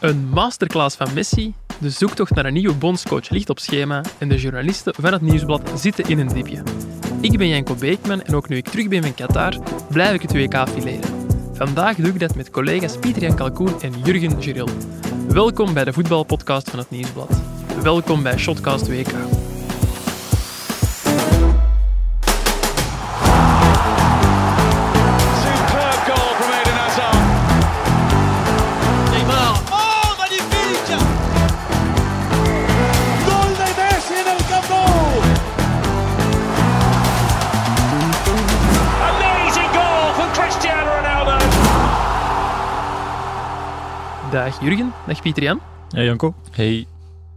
Een masterclass van Messi, de zoektocht naar een nieuwe bondscoach ligt op schema en de journalisten van het Nieuwsblad zitten in een diepje. Ik ben Janko Beekman en ook nu ik terug ben van Qatar, blijf ik het WK fileren. Vandaag doe ik dat met collega's Pieter-Jan Kalkoen en Jurgen Giril. Welkom bij de voetbalpodcast van het Nieuwsblad. Welkom bij Shotcast WK. Dag Jurgen, dag Pieter-Jan. Hey Janko. Hey.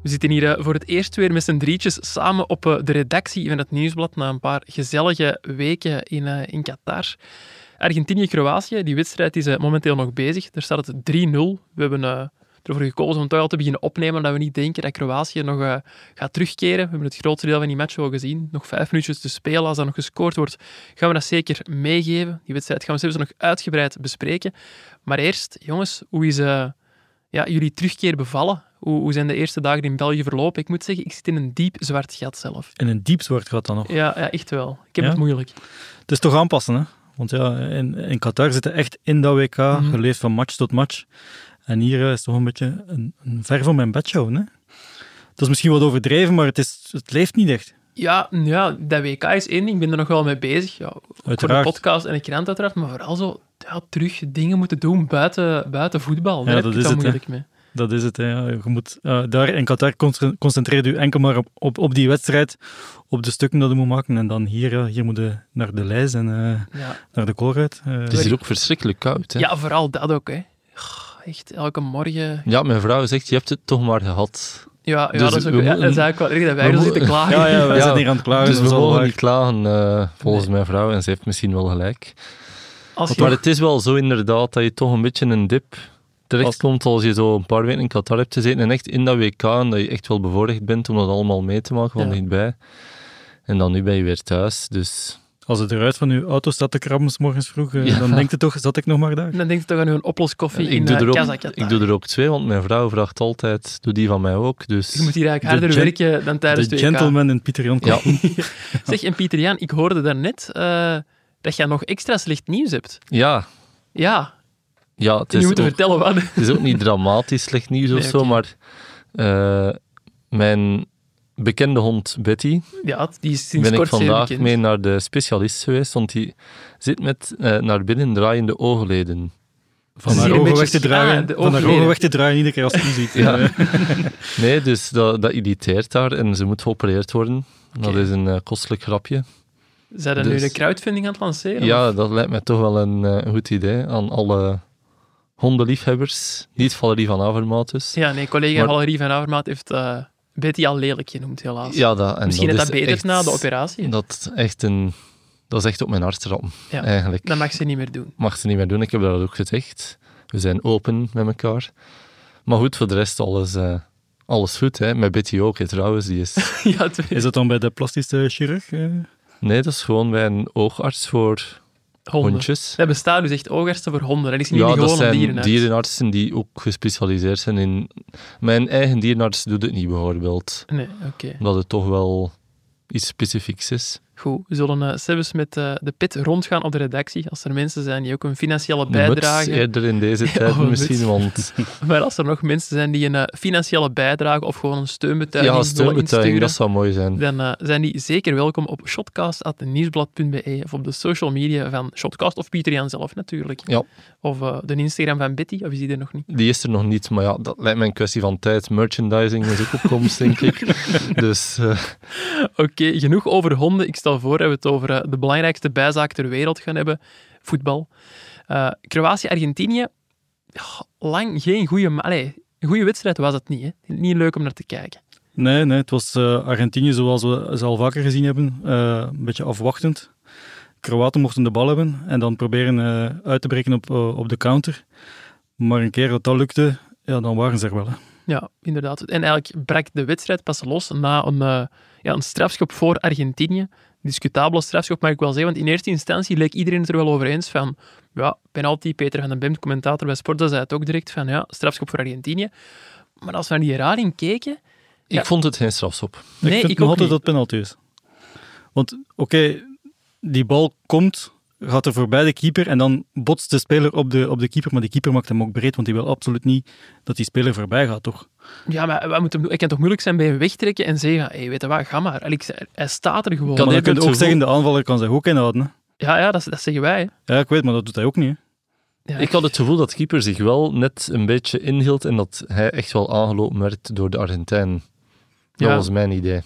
We zitten hier eh, voor het eerst weer met z'n drietjes samen op eh, de redactie van het Nieuwsblad na een paar gezellige weken in, eh, in Qatar. Argentinië-Kroatië, die wedstrijd is momenteel nog bezig. Daar staat het 3-0. We hebben eh, ervoor gekozen om toch al te beginnen opnemen, dat we niet denken dat Kroatië nog eh, gaat terugkeren. We hebben het grootste deel van die match al gezien. Nog vijf minuutjes te spelen. Als er nog gescoord wordt, gaan we dat zeker meegeven. Die wedstrijd gaan we zelfs nog uitgebreid bespreken. Maar eerst, jongens, hoe is ja, jullie terugkeer bevallen? Hoe, hoe zijn de eerste dagen in België verlopen? Ik moet zeggen, ik zit in een diep zwart gat zelf. En een diep zwart gaat dan nog. Ja, ja echt wel. Ik heb Ja? het moeilijk. Het is toch aanpassen, hè? Want ja, in, in Qatar zitten echt in dat WK, Mhm. geleefd van match tot match. En hier eh, is het toch een beetje een, een ver van mijn bedshow, hè? Dat is misschien wat overdreven, maar het, is, het leeft niet echt. Ja, ja, dat WK is één ding. Ik ben er nog wel mee bezig. Ja, voor de podcast en de krant uiteraard. Maar vooral zo ja, terug dingen moeten doen buiten, buiten voetbal. Daar Ja, heb dat ik is het moeilijk mee. Dat is het. Hè. Ja, Je moet, eh, daar in Qatar concentre- concentreer je enkel maar op, op, op die wedstrijd, op de stukken dat je moet maken. En dan hier, hier moet je naar de lijst en eh, Ja. naar de koolruit. Eh, Het is hier ook verschrikkelijk koud. Hè? ja, vooral dat ook. Hè. Echt, elke morgen. Ja, mijn vrouw zegt, je hebt het toch maar gehad. Ja, ja Dus dat is ook we ja, dat is eigenlijk wel erg dat wij we er zitten klagen. ja, ja, wij Ja, zijn hier aan het klagen. dus we mogen niet klagen, eh, volgens mijn vrouw. En ze heeft misschien wel gelijk. Als je Maar het is wel zo inderdaad dat je toch een beetje in een dip terechtkomt als je zo een paar weken in Qatar hebt gezeten en echt in dat WK en dat je echt wel bevoorrecht bent om dat allemaal mee te maken van Ja. dichtbij. En dan nu ben je weer thuis, dus... Als het eruit van uw auto staat te krabben 's morgens vroeg, eh, Ja. dan denkt het toch, zat ik nog maar daar? dan denk je toch aan een oploskoffie in Ik doe, uh, er ook, ik doe er ook twee, want mijn vrouw vraagt altijd, doe die van mij ook. Dus... Je moet hier eigenlijk De harder gen- werken dan tijdens De het WK. gentleman in Pieter Jan Ja. Zeg, en Pieter Jan, ik hoorde daarnet uh, dat jij nog extra slecht nieuws hebt. Ja, Ja, ja het en je is moet ook- vertellen wat. Het is ook niet dramatisch slecht nieuws of zo, maar eh, mijn bekende hond Betty Ja, die is sinds ben ik kort vandaag bekend. mee naar de specialist geweest, want die zit met eh, naar binnen draaiende oogleden. Van haar je ogen weg te draaien, ah, van haar oogleden. ogen weg te draaien iedere keer als ze die ziet. Ja. Nee, dus dat, dat irriteert haar en ze moet geopereerd worden. Dat is een eh, kostelijk grapje. Zijn er nu Dus- de crowdfunding aan het lanceren? Ja, dat lijkt mij toch wel een, eh, een goed idee aan alle hondenliefhebbers. Niet Valerie van Avermaat dus. Ja, nee, collega Maar- Valerie van Avermaat heeft eh, Betty al lelijk genoemd, helaas. Ja, dat, en Misschien dat dat beter echt- na de operatie. Dat, is echt een, dat is echt op mijn hart trappen, Ja. eigenlijk. Dat mag ze niet meer doen. mag ze niet meer doen. Ik heb dat ook gezegd. We zijn open met elkaar. Maar goed, voor de rest alles, eh, alles goed. Hè. Met Betty ook, hè, trouwens. Die is... ja, Is dat dan bij de plastische chirurg? eh? Nee, dat is gewoon bij een oogarts voor honden. hondjes. Dat bestaat dus echt oogartsen voor honden. Dat is niet Ja, gewoon dat zijn dierenarts. dierenartsen die ook gespecialiseerd zijn in... Mijn eigen dierenarts doet het niet, bijvoorbeeld. Nee, oké. Omdat het toch wel iets specifieks is. Goed, we zullen uh, zelfs met eh, de pit rondgaan op de redactie. Als er mensen zijn die ook een financiële bijdrage... muts eerder in deze tijd misschien, want... Maar als er nog mensen zijn die een eh, financiële bijdrage of gewoon een steunbetuiging Ja, steunbetuiging, dat zou mooi zijn. dan zijn die zeker welkom op shotcast.nieuwsblad.be of op de social media van Shotcast of Pieter Jan zelf natuurlijk. Ja. Of de Instagram van Betty, of is die er nog niet? Die is er nog niet, maar ja, dat lijkt mij een kwestie van tijd. Merchandising is ook op komst, denk ik. Dus Oké, genoeg over honden. Ik stel voor dat we het over eh, de belangrijkste bijzaak ter wereld gaan hebben. Voetbal. Eh, Kroatië-Argentinië. Ja, lang geen goede... Allee, een goede wedstrijd was het niet. Hè? Niet leuk om naar te kijken. Nee, nee, het was eh, Argentinië zoals we ze al vaker gezien hebben. een beetje afwachtend. Kroaten mochten de bal hebben en dan proberen eh, uit te breken op, op de counter. Maar een keer dat dat lukte, ja, dan waren ze er wel. Hè. Ja, inderdaad. En eigenlijk brak de wedstrijd pas los na een, ja, een strafschop voor Argentinië. Discutabele strafschop, mag ik wel zeggen. Want in eerste instantie leek iedereen het er wel over eens van Ja, penalty. Peter van den Bemt, commentator bij Sporza, zei het ook direct van ja, strafschop voor Argentinië. Maar als we naar die herhaling keken... Ja. Ik vond het geen strafschop. Nee, ik vind ik nog ook altijd niet. dat het penalty is. Want oké, die bal komt, gaat er voorbij de keeper en dan botst de speler op de, op de keeper, maar die keeper maakt hem ook breed, want die wil absoluut niet dat die speler voorbij gaat, toch? Ja, maar wat moet hem doen? Het kan toch moeilijk zijn bij hem wegtrekken en zeggen, hey, weet je wat, ga maar. Allee, hij staat er gewoon. Kan maar hij dan kun je het ook gevoel- zeggen, de aanvaller kan zich ook inhouden. Hè? Ja, ja dat, dat zeggen wij. hè. Ja, ik weet, maar dat doet hij ook niet. Ja, Ik had het gevoel dat de keeper zich wel net een beetje inhield en dat hij echt wel aangelopen werd door de Argentijn. Dat Ja. was mijn idee.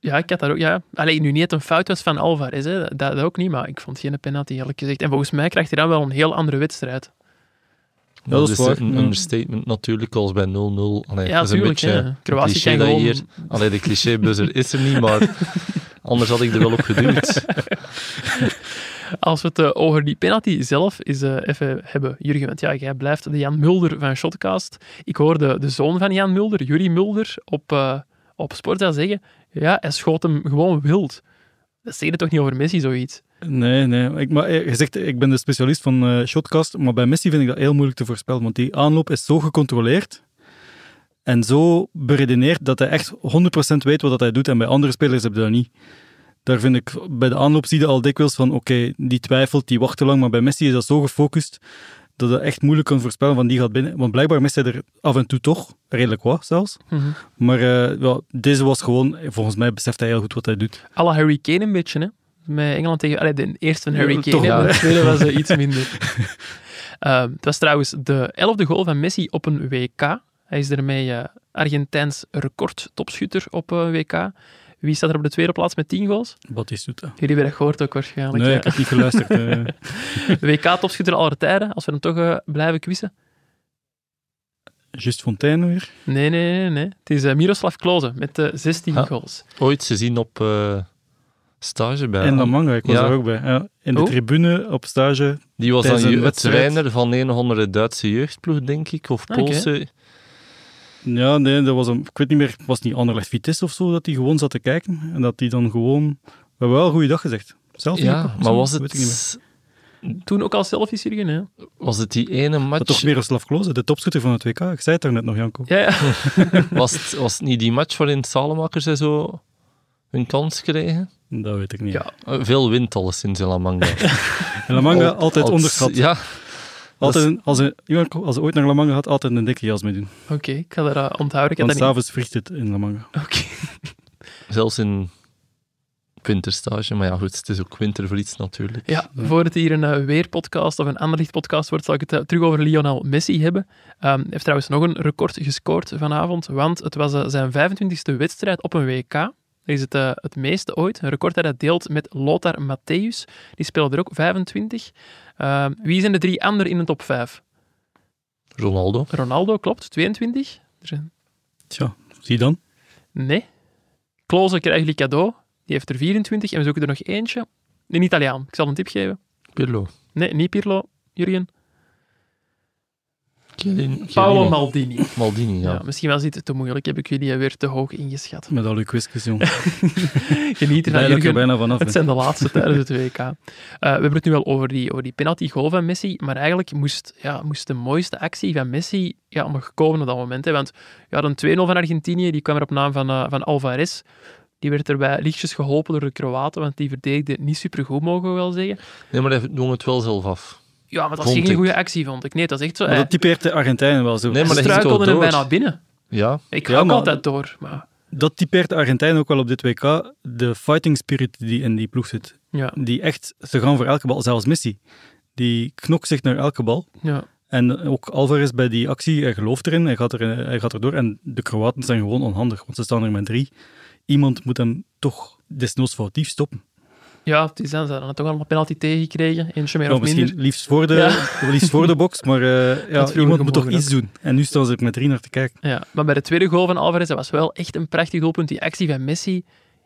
Ja, ik had dat ook. Ja. Alleen nu niet het een fout was van Alvarez, hè. Dat, dat ook niet, maar ik vond geen penalty, eerlijk gezegd. En volgens mij krijgt hij dan wel een heel andere wedstrijd. dat is waar, een ja. understatement natuurlijk, als bij 0-0. Allee, Ja, dat is een tuurlijk. beetje een Kroatië cliché dat gewoon... hier... Allee, de cliché-buzzer is er niet, maar anders had ik er wel op geduwd. Als we het eh, over die penalty zelf is, eh, even hebben, Jurgen, want ja, jij blijft de Jan Mulder van Shotcast. Ik hoorde de zoon van Jan Mulder, Jurie Mulder, op, eh op Sportza zeggen, ja, hij schoot hem gewoon wild. Dat zeg je toch niet over Messi, zoiets? Nee, nee. Ik, maar eh, je zegt, ik ben de specialist van eh, shotcast, maar bij Messi vind ik dat heel moeilijk te voorspellen, want die aanloop is zo gecontroleerd en zo beredeneerd dat hij echt 100% weet wat hij doet en bij andere spelers heb je dat niet. Daar vind ik, bij de aanloop zie je al dikwijls van, oké, die twijfelt, die wacht te lang, maar bij Messi is dat zo gefocust dat het echt moeilijk kan voorspellen van die gaat binnen. Want blijkbaar mist hij er af en toe toch, redelijk wat zelfs. Mhm. Maar eh, ja, deze was gewoon, volgens mij beseft hij heel goed wat hij doet. la Harry Kane een beetje, hè? Met Engeland tegen... Allee, de eerste van Harry Ja, Kane, hè? de tweede was eh, iets minder. Ehm, het was trouwens de elfde goal van Messi op een WK. Hij is daarmee eh Argentijns record topschutter op een WK. Wie staat er op de tweede plaats met 10 goals? Batistuta. Jullie hebben dat gehoord ook waarschijnlijk. Nee, ja. ik heb niet geluisterd. eh. WK-topschutter aller tijden, als we dan toch eh, blijven quizzen. Just Fontaine weer. Nee, nee, nee. nee. Het is eh, Miroslav Klose met eh 16 Ah. goals. Ooit gezien op eh, stage bij... En La Manga, ik was Ja. daar ook bij. Ja, in de Oh. tribune op stage. Die was dan een trainer van een of andere Duitse jeugdploeg, denk ik, of Oké. Poolse. Ja, nee, dat was een, ik weet niet meer, was het niet Anderlecht Vitesse of zo, dat hij gewoon zat te kijken. En dat hij dan gewoon... We hebben wel een goede dag gezegd. Zelf niet, Ja, maar zo, was weet ik niet meer. het, Toen ook al selfies, Jurgen, hè? was het die ene match? toch Miroslav Klose, de topschutter van het WK. Ik zei het daar net nog, Janko. Ja, ja. Was het, was het niet die match waarin Salemakers zo hun kans kregen? Dat weet ik niet. Ja. Veel wind alleszins in La Manga. En La Manga, Al- altijd onderschat. Ja, Altijd, een- als, een, als ooit naar La Manga gaat, altijd een dikke jas mee doen. Oké, ik ga dat eh, onthouden. Ik heb Want dat s'avonds vriest het in La Manga. Oké. zelfs in winterstage. Maar ja, goed, het is ook winter voor iets natuurlijk. Ja, voor het hier een eh, weerpodcast of een Anderlicht-podcast wordt, zal ik het eh, terug over Lionel Messi hebben. Ehm, hij heeft trouwens nog een record gescoord vanavond, want het was zijn 25e wedstrijd op een WK. Dat is het, eh, het meeste ooit. Een record dat hij deelt met Lothar Matthäus. Die speelde er ook 25. Ehm, wie zijn de drie anderen in de top 5? Ronaldo. Ronaldo, klopt, 22. Er zijn... Tja, zie dan. Nee. Klose krijgen jullie cadeau. Die heeft er 24. En we zoeken er nog eentje. Een Italiaan. Ik zal een tip geven. Pirlo. Nee, niet Pirlo. Jurgen. Paolo. Maldini. Maldini, ja. Ja, misschien was dit te moeilijk. Heb ik jullie weer te hoog ingeschat. Met al uw quizjes, jong. Geniet ervan, ik er Jurgen. bijna vanaf Het zijn de laatste tijdens het WK. Eh, we hebben het nu wel over die, over die penalty goal van Messi, maar eigenlijk moest, ja, moest de mooiste actie van Messi ja, nog komen op dat moment. Hè, want ja, een 2-0 van Argentinië, die kwam er op naam van, eh, van Alvarez. Die werd erbij lichtjes geholpen door de Kroaten, want die verdedigde niet supergoed, mogen we wel zeggen. Nee, maar hij dwong het wel zelf af. Ja, maar dat is geen ik. goede actie, vond ik. Nee, dat is echt zo. Maar dat typeert de Argentijnen wel zo. Nee, maar hij dat ging toch struikelde hem bijna binnen. Ja, Ik Ja, ga ook maar- altijd door, maar dat typeert de Argentijnen ook wel op dit WK. De fighting spirit die in die ploeg zit. ja. Die echt, ze gaan voor elke bal. Zelfs Messi. Die knokt zich naar elke bal. ja. En ook Alvarez bij die actie, hij gelooft erin, hij gaat, er, hij gaat erdoor. En de Kroaten zijn gewoon onhandig, want ze staan er met drie. Iemand moet hem toch desnoods foutief stoppen. Ja, het is dan, ze hadden toch al een penalty tegengekregen. Eentje meer of misschien minder. liefst voor de, Ja. liefst voor de box, maar eh, ja, iemand moet toch iets doen. En nu staan ze er met drie naar te kijken. Ja, maar bij de tweede goal van Alvarez, dat was wel echt een prachtig doelpunt. Die actie van Messi,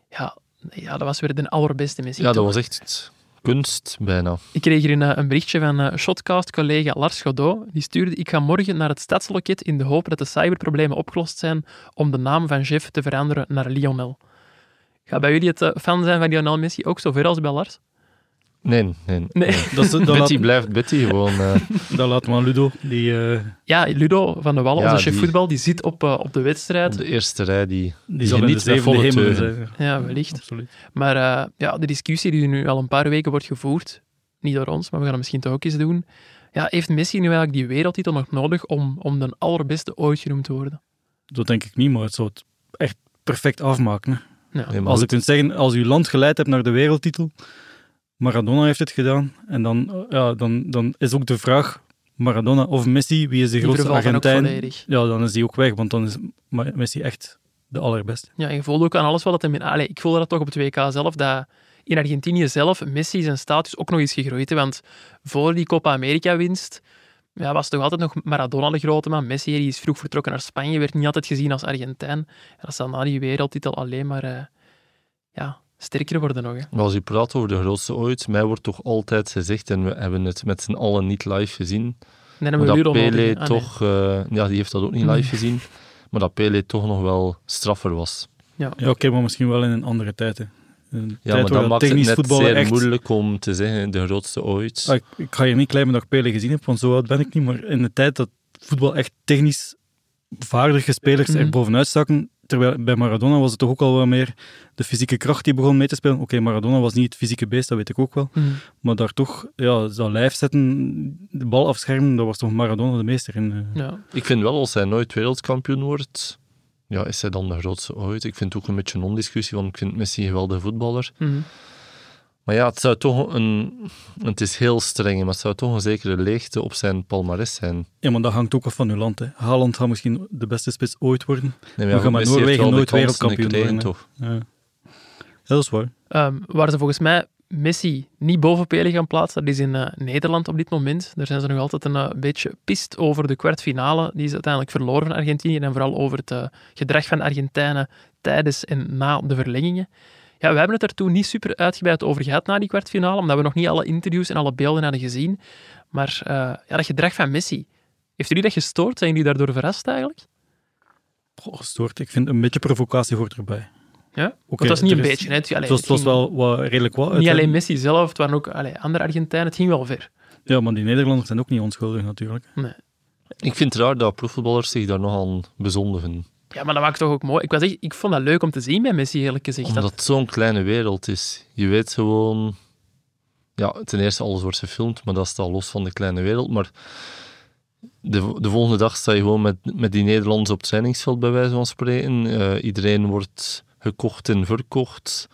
ja, ja dat was weer de allerbeste Messi. ja dat was echt kunst, bijna. Ik kreeg hier een, eh, een berichtje van eh, Shotcast-collega Lars Godot. Die stuurde, ik ga morgen naar het stadsloket in de hoop dat de cyberproblemen opgelost zijn om de naam van Jeff te veranderen naar Lionel. Gaat bij jullie het eh, fan zijn van Lionel Messi ook zo ver als bij Lars? Nee, nee. nee. Nee. Dat, is, dat, Betty laat, blijft Betty gewoon. eh, dat laat maar Ludo. Die, eh, Ja, Ludo van de Wallen, Ja, onze chef die- voetbal, die zit op, op de op wedstrijd. de eerste rij, die, die zal in de volle hemel zijn. Ja, wellicht. Absoluut. Maar eh, ja, de discussie die nu al een paar weken wordt gevoerd, niet door ons, maar we gaan het misschien toch ook eens doen. Ja, heeft Messi nu eigenlijk die wereldtitel nog nodig om, om de allerbeste ooit genoemd te worden? Dat denk ik niet, maar het zou het echt perfect afmaken. Ja. Als je kunt zeggen, als je land geleid hebt naar de wereldtitel, Maradona heeft het gedaan, en dan, ja, dan, dan is ook de vraag, Maradona of Messi, wie is de grootste Argentijn? Ja, dan is die ook weg, want dan is Messi echt de allerbeste. Ja, je voelde ook aan alles wel dat. Allee, ik voelde dat toch op het WK zelf, dat in Argentinië zelf Messi zijn status ook nog eens gegroeid. hè. Want voor die Copa America-winst ja, was toch altijd nog Maradona de grote man. Messi die is vroeg vertrokken naar Spanje, werd niet altijd gezien als Argentijn. En dat dan na die wereldtitel alleen maar eh, ja, sterker worden nog. Hè. als je praat over de grootste ooit, mij wordt toch altijd gezegd, en we hebben het met z'n allen niet live gezien, maar dat Pele. Ah, nee. toch, eh, ja, die heeft dat ook niet Nee. live gezien, maar dat Pele toch nog wel straffer was. Ja, oké, maar misschien wel in een andere tijd. Hè. Een Ja, tijd maar dat maakt het net zeer echt... moeilijk om te zeggen de grootste ooit. Ah, ik, ik ga hier niet dat ik Pele gezien heb, want zo oud ben ik niet, maar in de tijd dat voetbal echt technisch vaardige spelers Mhm. er bovenuit staken, terwijl bij Maradona was het toch ook al wat meer de fysieke kracht die begon mee te spelen. Oké, Maradona was niet het fysieke beest, dat weet ik ook wel. Mhm. Maar daar toch, ja, dat lijf zetten, de bal afschermen, dat was toch Maradona de meester in. eh. Ja. Ik vind wel, als hij nooit wereldkampioen wordt, ja, is hij dan de grootste ooit. Ik vind het ook een beetje een non-discussie, want ik vind Messi een geweldige voetballer. Mhm. Maar ja, het zou toch een... Het is heel streng, maar het zou toch een zekere leegte op zijn palmarès zijn. Ja, maar dat hangt ook af van uw land. Hè. Haaland gaat misschien de beste spits ooit worden. Nee, We gaan met Messi heeft Noorwegen wel de nooit wereldkampioen worden, toch? Ja, ja dat is waar. Ehm, waar ze volgens mij Messi niet boven Pele gaan plaatsen, dat is in eh, Nederland op dit moment. Daar zijn ze nog altijd een eh, beetje pist over de kwartfinale. Die is uiteindelijk verloren van Argentinië en vooral over het eh, gedrag van Argentijnen tijdens en na de verlengingen. Ja, we hebben het er toen niet super uitgebreid over gehad na die kwartfinale, omdat we nog niet alle interviews en alle beelden hadden gezien. Maar ja, dat gedrag van Messi, heeft jullie dat gestoord? Zijn jullie daardoor verrast eigenlijk? Gestoord. Ik vind een beetje provocatie hoort erbij. Ja? Want dat is niet er een is- beetje. Hè? Het, allee, Het was, het was wel wat, redelijk wat. niet alleen Messi zelf, het waren ook allee, andere Argentijnen. Het ging wel ver. Ja, maar die Nederlanders zijn ook niet onschuldig natuurlijk. Nee. Ik vind het raar dat profvoetballers zich daar nog aan bezondigen. Ja, maar dat maakt toch ook mooi. Ik, was echt, ik vond dat leuk om te zien bij Messi, eerlijk gezegd. Omdat Dat, het zo'n kleine wereld is. Je weet gewoon... Ja, ten eerste, alles wordt gefilmd, maar dat staat los van de kleine wereld. Maar de, de volgende dag sta je gewoon met, met die Nederlanders op het trainingsveld, bij wijze van spreken. Eh, iedereen wordt gekocht en verkocht.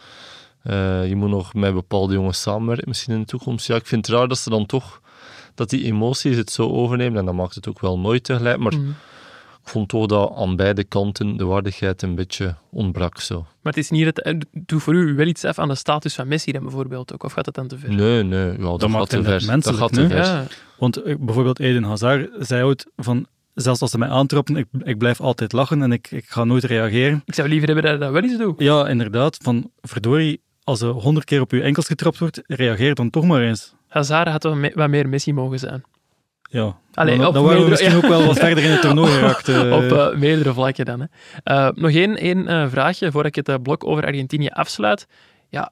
Eh, je moet nog met bepaalde jongens samenwerken, misschien in de toekomst. Ja, ik vind het raar dat ze dan toch... Dat die emoties het zo overnemen. En dat maakt het ook wel mooi tegelijk. Maar Mhm. ik vond toch dat aan beide kanten de waardigheid een beetje ontbrak. Zo. Maar het is niet het, het doet voor u wel iets af aan de status van Messi dan bijvoorbeeld ook, of gaat het dan te ver? Nee, nee, ja, dat, Dat gaat maakt te ver. Dat gaat te ver. Ja, Want eh, bijvoorbeeld Eden Hazard zei ooit van... Zelfs als ze mij aantrappen, ik, ik blijf altijd lachen en ik, ik ga nooit reageren. ik zou liever hebben dat ik dat wel eens doe. Ja, inderdaad. Van, verdorie, als er honderd keer op je enkels getrapt wordt, reageer dan toch maar eens. Hazard had wel wat meer Messi mogen zijn. Ja, Allee, dan, op dan waren we misschien ja. ook wel wat verder in het toernooi geraakt. eh. Op eh, meerdere vlakken dan. Hè. Eh, nog één, één vraagje voordat ik het blok over Argentinië afsluit. Ja,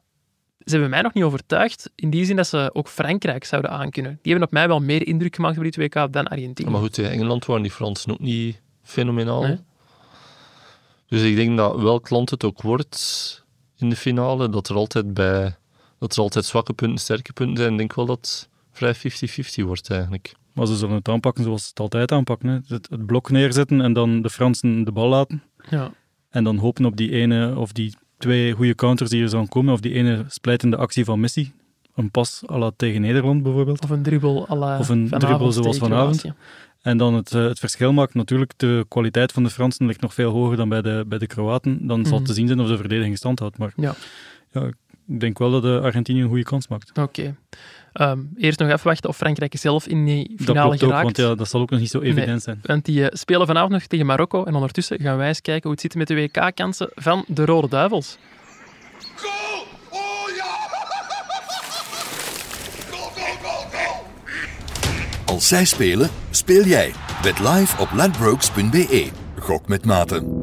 ze hebben mij nog niet overtuigd in die zin dat ze ook Frankrijk zouden aankunnen. Die hebben op mij wel meer indruk gemaakt op dit WK dan Argentinië. Maar goed, tegen Engeland waren die Fransen ook niet fenomenaal. Nee. Dus ik denk dat welk land het ook wordt in de finale, dat er altijd bij dat er altijd zwakke punten, sterke punten zijn. Ik denk wel dat het vrij 50-50 wordt eigenlijk. Maar ze zullen het aanpakken zoals ze het altijd aanpakken. Hè. Het, het blok neerzetten en dan de Fransen de bal laten. Ja. En dan hopen op die ene of die twee goede counters die er zullen komen. Of die ene splijtende actie van Messi. Een pas à la tegen Nederland bijvoorbeeld. Of een dribbel à la Of een vanavond dribbel zoals vanavond. En dan het, eh, het verschil maakt natuurlijk, de kwaliteit van de Fransen ligt nog veel hoger dan bij de, bij de Kroaten. Dan zal Mhm. te zien zijn of de verdediging stand houdt. Maar Ja. ja, ik denk wel dat de Argentinië een goede kans maakt. Oké. Ehm, eerst nog even wachten of Frankrijk zelf in die dat finale ook, geraakt. want ja, dat zal ook nog niet zo evident Nee. zijn. Want die eh, spelen vanavond nog tegen Marokko. En ondertussen gaan wij eens kijken hoe het zit met de WK-kansen van de Rode Duivels. Goal! Oh ja! Goal, goal, goal, goal! Als zij spelen, speel jij. Bet live op ladbrokes.be. Gok met maten.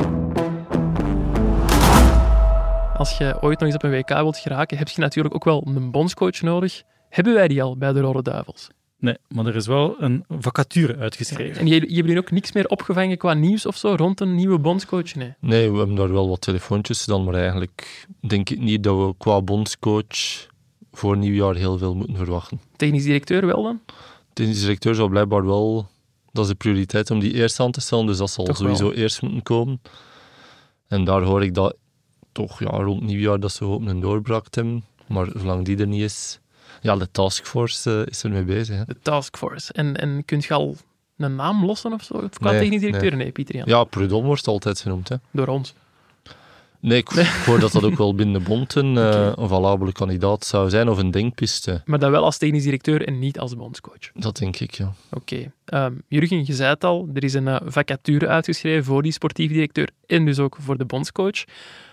Als je ooit nog eens op een WK wilt geraken, heb je natuurlijk ook wel een bondscoach nodig. Hebben wij die al bij de Rode Duivels? Nee, maar er is wel een vacature uitgeschreven. En jullie hebben jullie ook niks meer opgevangen qua nieuws of zo rond een nieuwe bondscoach? Nee. Nee, we hebben daar wel wat telefoontjes dan, maar eigenlijk denk ik niet dat we qua bondscoach voor nieuwjaar heel veel moeten verwachten. Technisch directeur wel dan? De directeur zal blijkbaar wel, dat is de prioriteit om die eerst aan te stellen, dus dat zal Toch sowieso wel. eerst moeten komen. En daar hoor ik dat toch ja, rond nieuwjaar dat ze hopen een doorbraak hebben, maar zolang die er niet is, ja, de taskforce eh, is er mee bezig. Hè. De taskforce. En, en kunt je al een naam lossen of zo? Qua Nee, technisch directeur? Nee, Pieter Jan. Ja, Prudhomme wordt altijd genoemd. Hè. Door ons. Nee, ik ik hoor dat dat ook wel binnen de bond een, eh, een valabele kandidaat zou zijn, of een denkpiste. Maar dan wel als technisch directeur en niet als bondscoach. Dat denk ik, ja. Oké. Ehm, Jurgen, je zei het al, er is een eh, vacature uitgeschreven voor die sportief directeur en dus ook voor de bondscoach.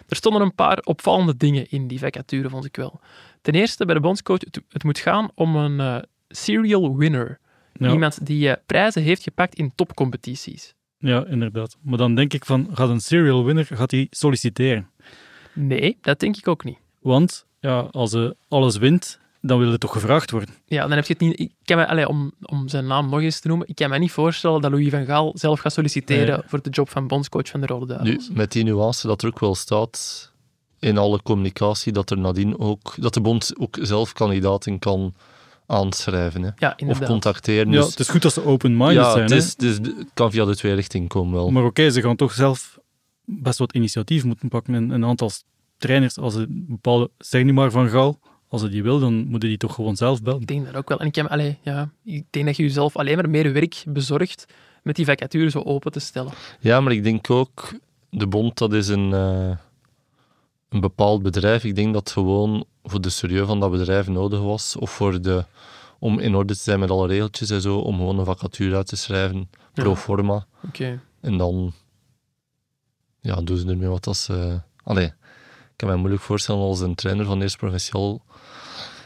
Er stonden een paar opvallende dingen in die vacature, vond ik wel. Ten eerste, bij de bondscoach, het, het moet gaan om een eh, serial winner. Ja. Iemand die eh, prijzen heeft gepakt in topcompetities. Ja, inderdaad. Maar dan denk ik van, gaat een serial winner gaat hij solliciteren? Nee, dat denk ik ook niet. Want ja, als hij alles wint, dan wil hij toch gevraagd worden. Ja, dan heb je het niet... Ik kan me, allee, om, om zijn naam nog eens te noemen, ik kan me niet voorstellen dat Louis van Gaal zelf gaat solliciteren Nee. voor de job van bondscoach van de Rode Nu, Duivels. met die nuance dat er ook wel staat in alle communicatie, dat er nadien ook, dat de bond ook zelf kandidaten kan aanschrijven hè. Ja, of contacteren. Ja, Dus, het is goed dat ze open-minded ja, zijn. het, hè. het, is- het kan via de twee richtingen komen wel. Maar oké, ze gaan toch zelf best wat initiatief moeten pakken. En een aantal trainers, als ze bepaalde, zeg nu maar van Gaal, als ze die wil, dan moeten die toch gewoon zelf bellen. Ik denk dat ook wel. En ik, kan, allee, ja, ik denk dat je jezelf alleen maar meer werk bezorgt met die vacature zo open te stellen. Ja, maar ik denk ook, de bond dat is een, eh, een bepaald bedrijf. Ik denk dat gewoon voor de serieus van dat bedrijf nodig was, of voor de, om in orde te zijn met alle regeltjes en zo, om gewoon een vacature uit te schrijven, pro Ja. forma. Oké. En dan ja, doen ze ermee wat ze... Allee, ik kan me moeilijk voorstellen als een trainer van Eerste Provinciaal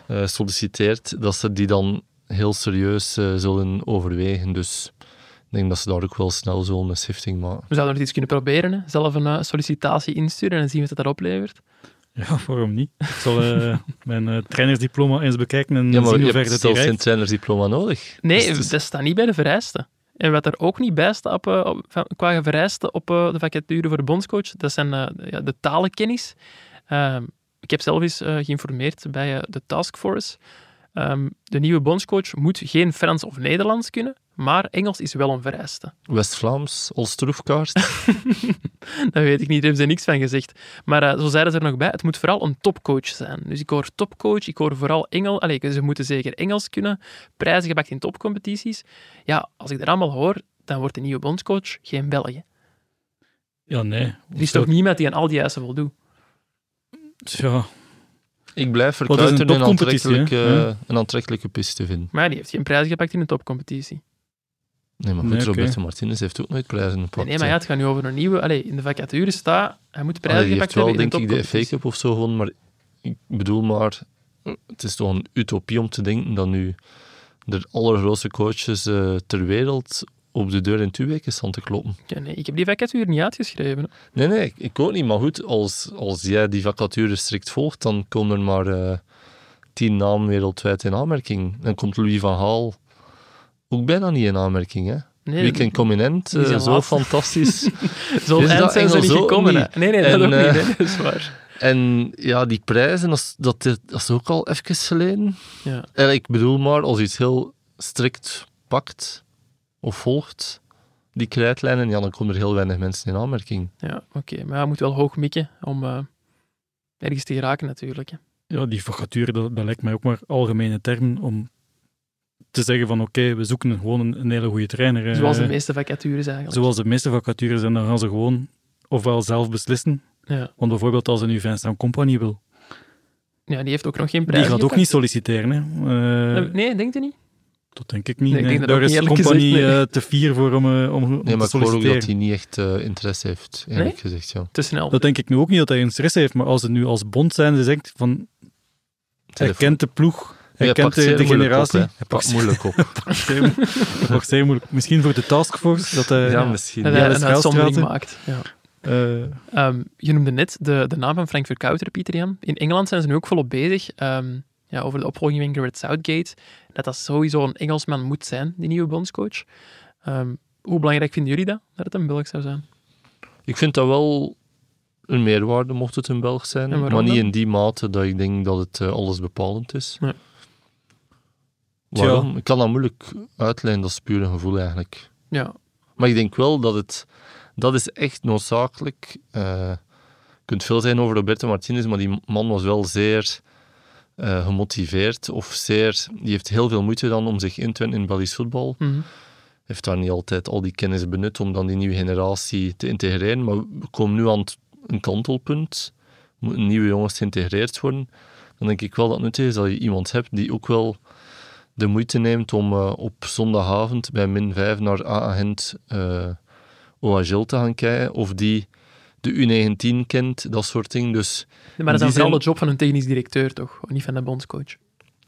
eh, solliciteert, dat ze die dan heel serieus eh, zullen overwegen. Dus ik denk dat ze daar ook wel snel zullen een shifting maken. We zouden nog iets kunnen proberen. Hè? Zelf een eh, sollicitatie insturen en zien wat dat oplevert. Ja, waarom niet? Ik zal eh, mijn eh, trainersdiploma eens bekijken en Ja, maar zien hoe ver dat zelfs geen trainersdiploma nodig. Nee, Dus het dat staat niet bij de vereisten. En wat er ook niet bij staat op, eh, op- qua vereisten op eh, de vacature voor de bondscoach, dat zijn eh, ja, de talenkennis. Ehm, ik heb zelf eens eh, geïnformeerd bij de taskforce. Ehm, de nieuwe bondscoach moet geen Frans of Nederlands kunnen, maar Engels is wel een vereiste. West-Vlaams, als troefkaart. Dat weet ik niet, daar hebben ze niks van gezegd. Maar eh, zo zeiden ze er nog bij, het moet vooral een topcoach zijn. Dus ik hoor topcoach, ik hoor vooral Engels. Allee, ze moeten zeker Engels kunnen, prijzen gepakt in topcompetities. Ja, als ik dat allemaal hoor, dan wordt de nieuwe bondscoach geen Belg. hè. Ja, nee. Er is toch niemand die aan al die eisen voldoet? Ja, Ik blijf een verkuiten een, topcompetitie, hè? aantrekkelijke, Ja. een aantrekkelijke piste te vinden. Maar die heeft geen prijs gepakt in een topcompetitie. Nee, maar goed, Nee. Roberto Martinez heeft ook nooit prijzen Nee, gepakt. nee, maar ja, het gaat nu over een nieuwe... Allee, in de vacature staat, hij moet Allee, prijzen die gepakt hebben in denk een ik, de FA. Cup of zo gewonnen, maar ik bedoel maar, het is toch een utopie om te denken dat nu de allergrootste coaches eh, ter wereld op de deur in twee weken staan te kloppen. Ja, nee, ik heb die vacature niet uitgeschreven. Nee, nee, ik, ik ook niet. Maar goed, als, als jij die vacature strikt volgt, dan komen er maar eh, tien namen wereldwijd in aanmerking. Dan komt Louis van Gaal ook bijna niet in aanmerking, hè? Nee, Weekend zijn eh, zo fantastisch. Zo eind dat zijn ze niet gekomen. niet? Nee, nee, dat En, ook eh, niet. hè. Dat is waar. en ja, die prijzen, dat, is- dat, dat is ook al even geleden. Ja. En ik bedoel maar, als je iets heel strikt pakt of volgt, die krijtlijnen, ja, dan komen er heel weinig mensen in aanmerking. Ja, oké. Maar je moet wel hoog mikken om eh, ergens te geraken natuurlijk. Hè. ja, die vacature, dat, dat lijkt mij ook maar algemene term om te zeggen van oké, we zoeken gewoon een, een hele goede trainer. eh, Zoals de meeste vacatures eigenlijk. Zoals de meeste vacatures, en dan gaan ze gewoon ofwel zelf beslissen, Ja. want bijvoorbeeld als ze nu Vincent Company wil, ja, die heeft ook nog geen prijs die gaat ook niet solliciteren. Hè. Eh, Nee, denkt u niet? Dat denk ik niet. Nee, ik nee. denk dat Daar is Company gezegd, nee. eh, te fier voor om, eh, om, om Nee, maar te ik hoor ook dat hij niet echt eh, interesse heeft, eerlijk Nee? gezegd. Ja. Te snel. Dat denk ik nu ook niet dat hij interesse heeft, maar als het nu als bond zijn, ze zegt van hij kent de ploeg, hij Ja, kent pakt de, generatie. Op. Hij pakt moeilijk op. Wordt zeer moeilijk. Misschien voor de taskforce, dat hij... ja, misschien. dat ja, hij een uitzondering maakt. Ja. eh, Ehm, je noemde net de, de naam van Frank Verkouter, Pieter Jan. In Engeland zijn ze nu ook volop bezig. Ehm, ja, over de opvolging van Garrett Southgate, dat dat sowieso een Engelsman moet zijn, die nieuwe bondscoach. Ehm, hoe belangrijk vinden jullie dat, dat het een Belg zou zijn? Ik vind dat wel een meerwaarde, mocht het een Belg zijn. Maar niet in die mate dat ik denk dat het eh, alles bepalend is. Nee. Waarom? Ik kan dat moeilijk uitlijnen, dat is puur een gevoel eigenlijk. Ja, Maar ik denk wel dat het... Dat is echt noodzakelijk. Eh, je kunt veel zijn over Roberto Martinez, maar die man was wel zeer eh, gemotiveerd. Of zeer... Die heeft heel veel moeite dan om zich in te winnen in Belgisch voetbal. Mhm. heeft daar niet altijd al die kennis benut om dan die nieuwe generatie te integreren. Maar we komen nu aan een kantelpunt. Moeten nieuwe jongens geïntegreerd worden. Dan denk ik wel dat het nuttig is dat je iemand hebt die ook wel de moeite neemt om eh, op zondagavond bij min 5 naar AA Gent eh OHL te gaan kijken. Of die de U19 kent, dat soort dingen. Dus maar dat is dan vooral zijn- de job van een technisch directeur, toch? Niet van de bondscoach.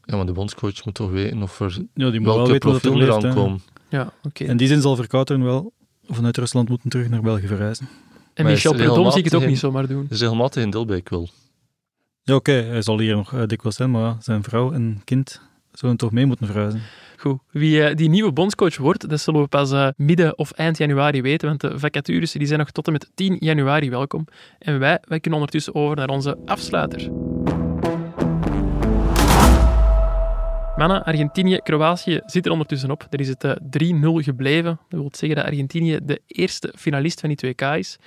ja, maar de bondscoach moet toch weten of er Ja, die moet wel welke weten wat er komen. Ja, oké. In die zin zal Verkouteren wel vanuit Rusland moeten terug naar België verhuizen. En Maar Michel Predom zie ik het ook niet zomaar doen. Er is regelmatig een Dilbeek wel. Ja, oké, hij zal hier nog eh, dikwijls zijn, maar ja, zijn vrouw en kind zullen toch mee moeten verhuizen. Goed. Wie eh, die nieuwe bondscoach wordt, dat zullen we pas eh, midden of eind januari weten, want de vacatures die zijn nog tot en met 10 januari welkom. En wij, wij kunnen ondertussen over naar onze afsluiter. Mannen, Argentinië, Kroatië zit er ondertussen op. Er is het eh, 3-0 gebleven. Dat wil zeggen dat Argentinië de eerste finalist van die 2K is.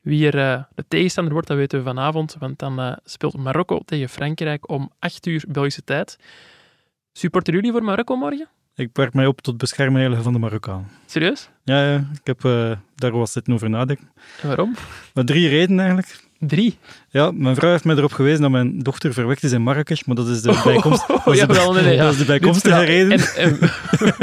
Wie er eh, de tegenstander wordt, dat weten we vanavond, want dan eh, speelt Marokko tegen Frankrijk om 8 uur Belgische tijd. Supporten jullie voor Marokko morgen? Ik werk mij op tot beschermheilige van de Marokkaan. Serieus? Ja, ja ik heb eh, daar was zitten over nadenken. En waarom? Maar drie redenen eigenlijk. Drie. Ja, mijn vrouw heeft mij erop gewezen dat mijn dochter verwekt is in Marrakesh, maar dat is de, bijkomst, dat is ja, wel, nee, nee, ja. dat is de bijkomstige Dit reden. En, en,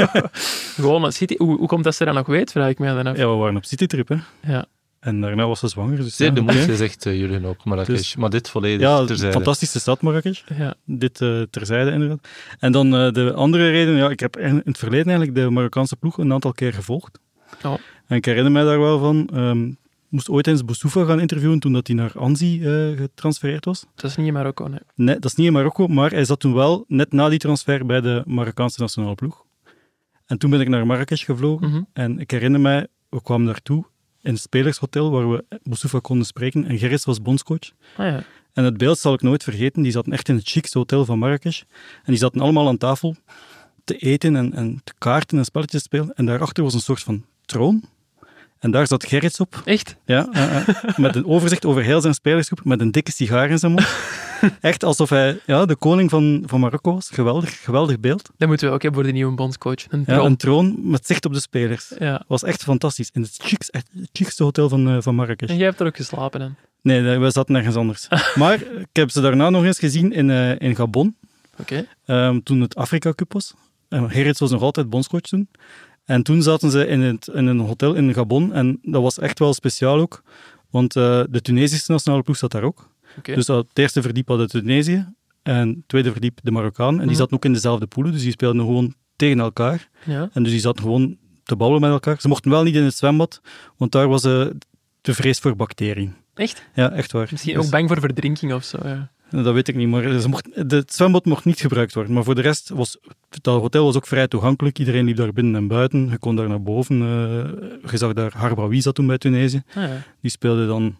gewoon, City, hoe, hoe komt dat ze dat nog weet, vraag ik mij dan af. Ja, we waren op citytrip, hè. Ja. En daarna was ze zwanger. Dus Zeer ja, de moeite, zegt uh, Jurgen ook, Marrakesh. Dus- maar dit volledig Ja, terzijde. fantastische stad Marrakesh. Ja. Dit eh, terzijde inderdaad. En dan eh, de andere reden, ja, ik heb in het verleden eigenlijk de Marokkaanse ploeg een aantal keer gevolgd. Oh. En ik herinner mij daar wel van, ehm moest ooit eens Boussoufa gaan interviewen toen dat hij naar Anzi eh, getransfereerd was. Dat is niet in Marokko, nee. Nee, dat is niet in Marokko, maar hij zat toen wel net na die transfer bij de Marokkaanse nationale ploeg. En toen ben ik naar Marrakesh gevlogen Mhm. en ik herinner mij, we kwamen daartoe in het spelershotel waar we Boussoufa konden spreken en Gerrits was bondscoach. Ah, ja. En het beeld zal ik nooit vergeten. Die zaten echt in het chicste hotel van Marrakesh. En die zaten allemaal aan tafel te eten en, en te kaarten en spelletjes te spelen. En daarachter was een soort van troon. En daar zat Gerrits op. Echt? Ja, met een overzicht over heel zijn spelersgroep. Met een dikke sigaar in zijn mond. Echt alsof hij ja, de koning van, van Marokko was. Geweldig, geweldig beeld. Dat moeten we ook hebben voor de nieuwe bondscoach. Een Ja, troon. een troon met zicht op de spelers. Ja. was echt fantastisch. In het chicste, hotel van, eh, van Marrakesh. En jij hebt er ook geslapen dan? Nee, we zaten nergens anders. maar ik heb ze daarna nog eens gezien in, eh, in Gabon. Oké. Ehm, toen het Afrika Cup was. En Gerrits was nog altijd bondscoach toen. En toen zaten ze in, het, in een hotel in Gabon. En dat was echt wel speciaal ook. Want eh, de Tunesische nationale ploeg zat daar ook. Dus het eerste verdiep hadden Tunesië. En het tweede verdiep de Marokkaan. En die Mhm. zaten ook in dezelfde poelen. Dus die speelden gewoon tegen elkaar. Ja. En dus die zaten gewoon te babbelen met elkaar. Ze mochten wel niet in het zwembad. Want daar was eh, de vrees voor bacteriën. Echt? Ja, echt waar. Misschien Dus- ook bang voor verdrinking of zo. Ja. Dat weet ik niet, maar ze mocht, de, het zwembad mocht niet gebruikt worden. Maar voor de rest was dat hotel was ook vrij toegankelijk. Iedereen liep daar binnen en buiten. Je kon daar naar boven. eh, je zag daar Harbawi zat toen bij Tunesië. Ah, ja. Die speelde dan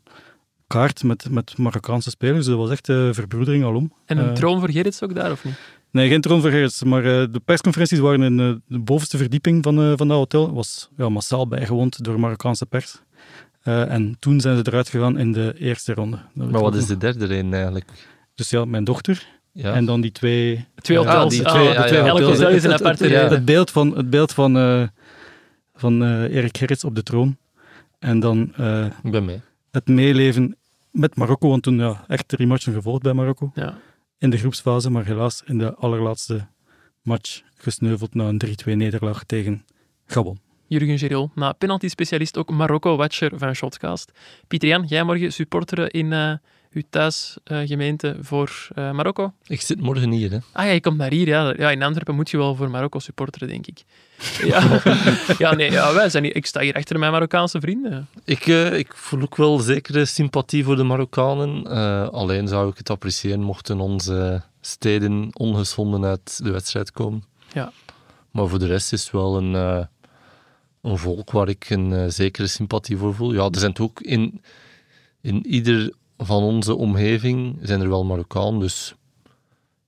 kaart met, met Marokkaanse spelers. Dus dat was echt eh verbroedering alom. En een Eh, troon voor Gerrits ook daar, of niet? Nee, geen troon voor Gerrits, maar eh, de persconferenties waren in de bovenste verdieping van, eh, van dat hotel. was ja, massaal bijgewoond door Marokkaanse pers. Eh, en toen zijn ze eruit gegaan in de eerste ronde. Dat Maar wat is de derde reden eigenlijk? Dus ja, mijn dochter Ja. en dan die twee Twee hotels. die Ah, twee- de ja, twee Elk hotel is een Het- aparte het, reden. het beeld van, het beeld van, eh, van eh, Erik Gerrits op de troon. En dan eh, Ik ben mee. het meeleven met Marokko. Want toen ja, echt drie matchen gevolgd bij Marokko. Ja. In de groepsfase, maar helaas in de allerlaatste match gesneuveld na een 3-2 nederlaag tegen Gabon. Jurgen Giraud, na penalty-specialist ook Marokko-watcher van Shotcast. Pieter Jan, jij morgen supporteren in, eh, uw thuisgemeente, voor eh, Marokko? Ik zit morgen hier, hè. Ah ja, je komt naar hier. Ja. ja, in Antwerpen moet je wel voor Marokko supporteren, denk ik. Ja, ja nee, ja, wij zijn hier, ik sta hier achter mijn Marokkaanse vrienden. Ik, eh, ik voel ook wel zekere sympathie voor de Marokkanen. Eh, alleen zou ik het appreciëren mochten onze steden ongeschonden uit de wedstrijd komen. Ja. Maar voor de rest is het wel een, eh, een volk waar ik een eh, zekere sympathie voor voel. Ja, er zijn toch ook in, in ieder van onze omgeving zijn er wel Marokkaan. Dus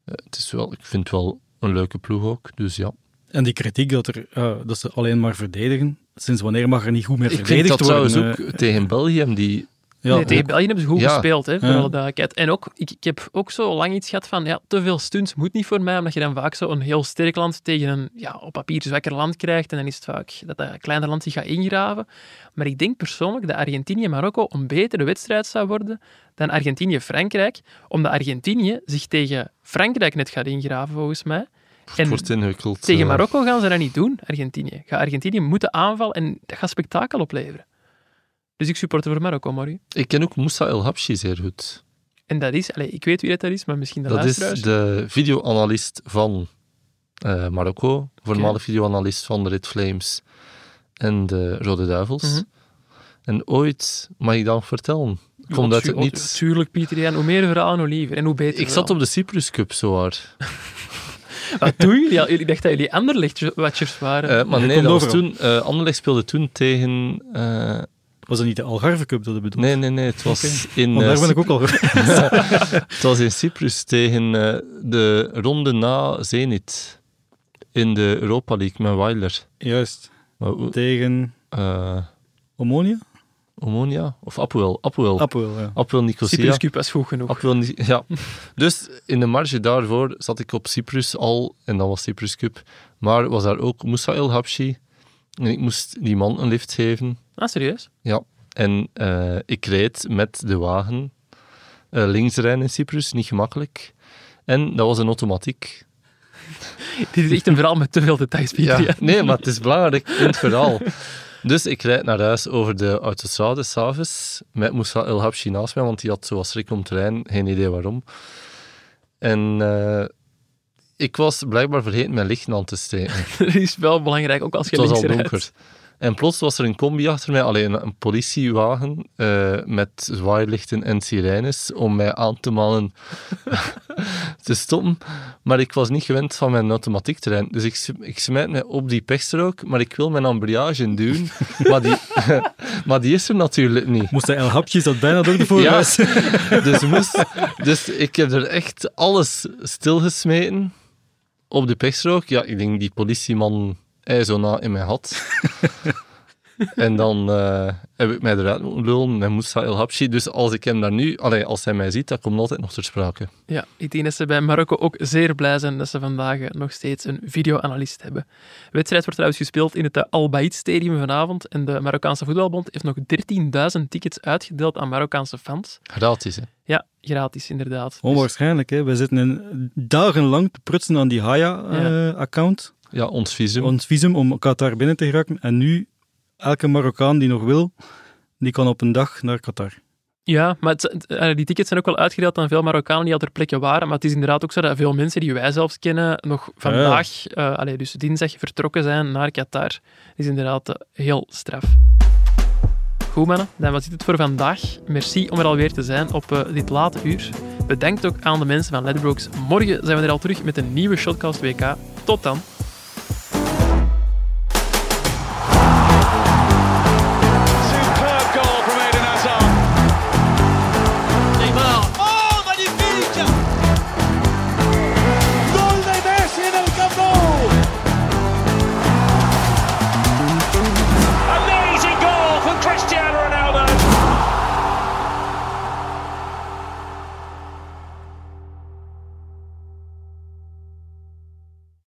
eh, het is wel, ik vind het wel een leuke ploeg ook. Dus ja. En die kritiek dat, er, eh, dat ze alleen maar verdedigen, sinds wanneer mag er niet goed meer Ik vind verdedigd dat trouwens worden? ook eh, tegen België die ja, nee, tegen België hebben ze goed Ja. gespeeld, hè, voor Ja. alle duidelijkheid. En ook, ik, ik heb ook zo lang iets gehad van, ja, te veel stunts moet niet voor mij, omdat je dan vaak zo een heel sterk land tegen een ja, op papier zwakker land krijgt. En dan is het vaak dat dat kleine land zich gaat ingraven. Maar ik denk persoonlijk dat Argentinië-Marokko een betere wedstrijd zou worden dan Argentinië-Frankrijk, omdat Argentinië zich tegen Frankrijk net gaat ingraven, volgens mij. het En wordt ingewikkeld. tegen eh, Marokko gaan ze dat niet doen, Argentinië. Gaat Argentinië moeten aanvallen en dat gaat spektakel opleveren. Dus ik supporter voor Marokko, Marie. Ik ken ook Moussa El Habshi zeer goed. En dat is, allez, ik weet wie dat is, maar misschien de Dat is de videoanalist van eh, Marokko, voormalig videoanalist van de Red Flames en de Rode Duivels. Mhm. En ooit, mag ik dat nog vertellen? Komt uit het niets. Tuurlijk, Pieter Jan. Hoe meer verhalen, hoe liever. En hoe beter Ik zat op de Cyprus Cup, zowaar. Wat doen jullie? Ja, ik dacht dat jullie Anderlecht-watchers waren. Eh, maar nee, dat was toen... eh Anderlecht speelde toen tegen... eh, Was dat niet de Algarve Cup dat je bedoelt? nee, nee, nee. Het was, in, Want eh, daar ben ik ook al het was in Cyprus tegen eh, de ronde na Zenit. In de Europa League met Weiler. Juist. Maar Tegen eh, Omonia? Omonia? Of Apoel? Apoel. Apoel, ja. Apoel Nicosia. Cyprus Cup was goed genoeg. Apoel ja. Dus in de marge daarvoor zat ik op Cyprus al, en dat was Cyprus Cup. Maar was daar ook Moussa El Habshi. En ik moest die man een lift geven. Ah, serieus? Ja. En eh, ik reed met de wagen eh, links rijden in Cyprus, niet gemakkelijk. En dat was een automatiek. Dit is echt een verhaal met te veel details, Pieter Ja, nee, maar het is belangrijk in het verhaal. Dus ik rijd naar huis over de autostrade s'avonds met Moussa El Habshi naast mij, want die had zoals schrik om te rijden, geen idee waarom. En eh, ik was blijkbaar vergeten mijn lichten aan te steken. Dat is wel belangrijk, ook als je Het was al rijdt. donker. En plots was er een combi achter mij, alleen een politiewagen eh, met zwaailichten en sirenes om mij aan te manen te stoppen. Maar ik was niet gewend van mijn automatiek te rijden. Dus ik, ik smijt mij op die pechstrook, maar ik wil mijn embrayage doen. maar, die, maar die is er natuurlijk niet. Moest hij El Hapje zat bijna door de voorhuis. dus, moest, dus ik heb er echt alles stilgesmeten op de pechstrook. Ja, ik denk die politieman hij na in mij had. en dan eh, heb ik mij eruit moeten lullen met Moussa El Habshi. Dus als ik hem daar nu, allee, als hij mij ziet, dat komt altijd nog ter sprake. Ja, ik denk dat ze bij Marokko ook zeer blij zijn dat ze vandaag eh, nog steeds een videoanalist hebben. De wedstrijd wordt trouwens gespeeld in het eh, Al Baid Stadium vanavond en de Marokkaanse Voetbalbond heeft nog 13.000 tickets uitgedeeld aan Marokkaanse fans. Gratis, hè. Ja, gratis inderdaad. Onwaarschijnlijk, hè. Wij zitten in dagenlang te prutsen aan die Haya-account. Ja, ons visum. ons visum om Qatar binnen te geraken. En nu, elke Marokkaan die nog wil, die kan op een dag naar Qatar. Ja, maar het- die tickets zijn ook wel uitgedeeld aan veel Marokkanen die al ter plekke waren. Maar het is inderdaad ook zo dat veel mensen die wij zelfs kennen nog vandaag, eh, allee, dus dinsdag, vertrokken zijn naar Qatar. Dat is inderdaad eh, heel straf. Goed mannen, dan was dit het voor vandaag. Merci om er alweer te zijn op eh, dit late uur. Bedankt ook aan de mensen van Ledbrokes. Morgen zijn we er al terug met een nieuwe Shotcast WK. Tot dan.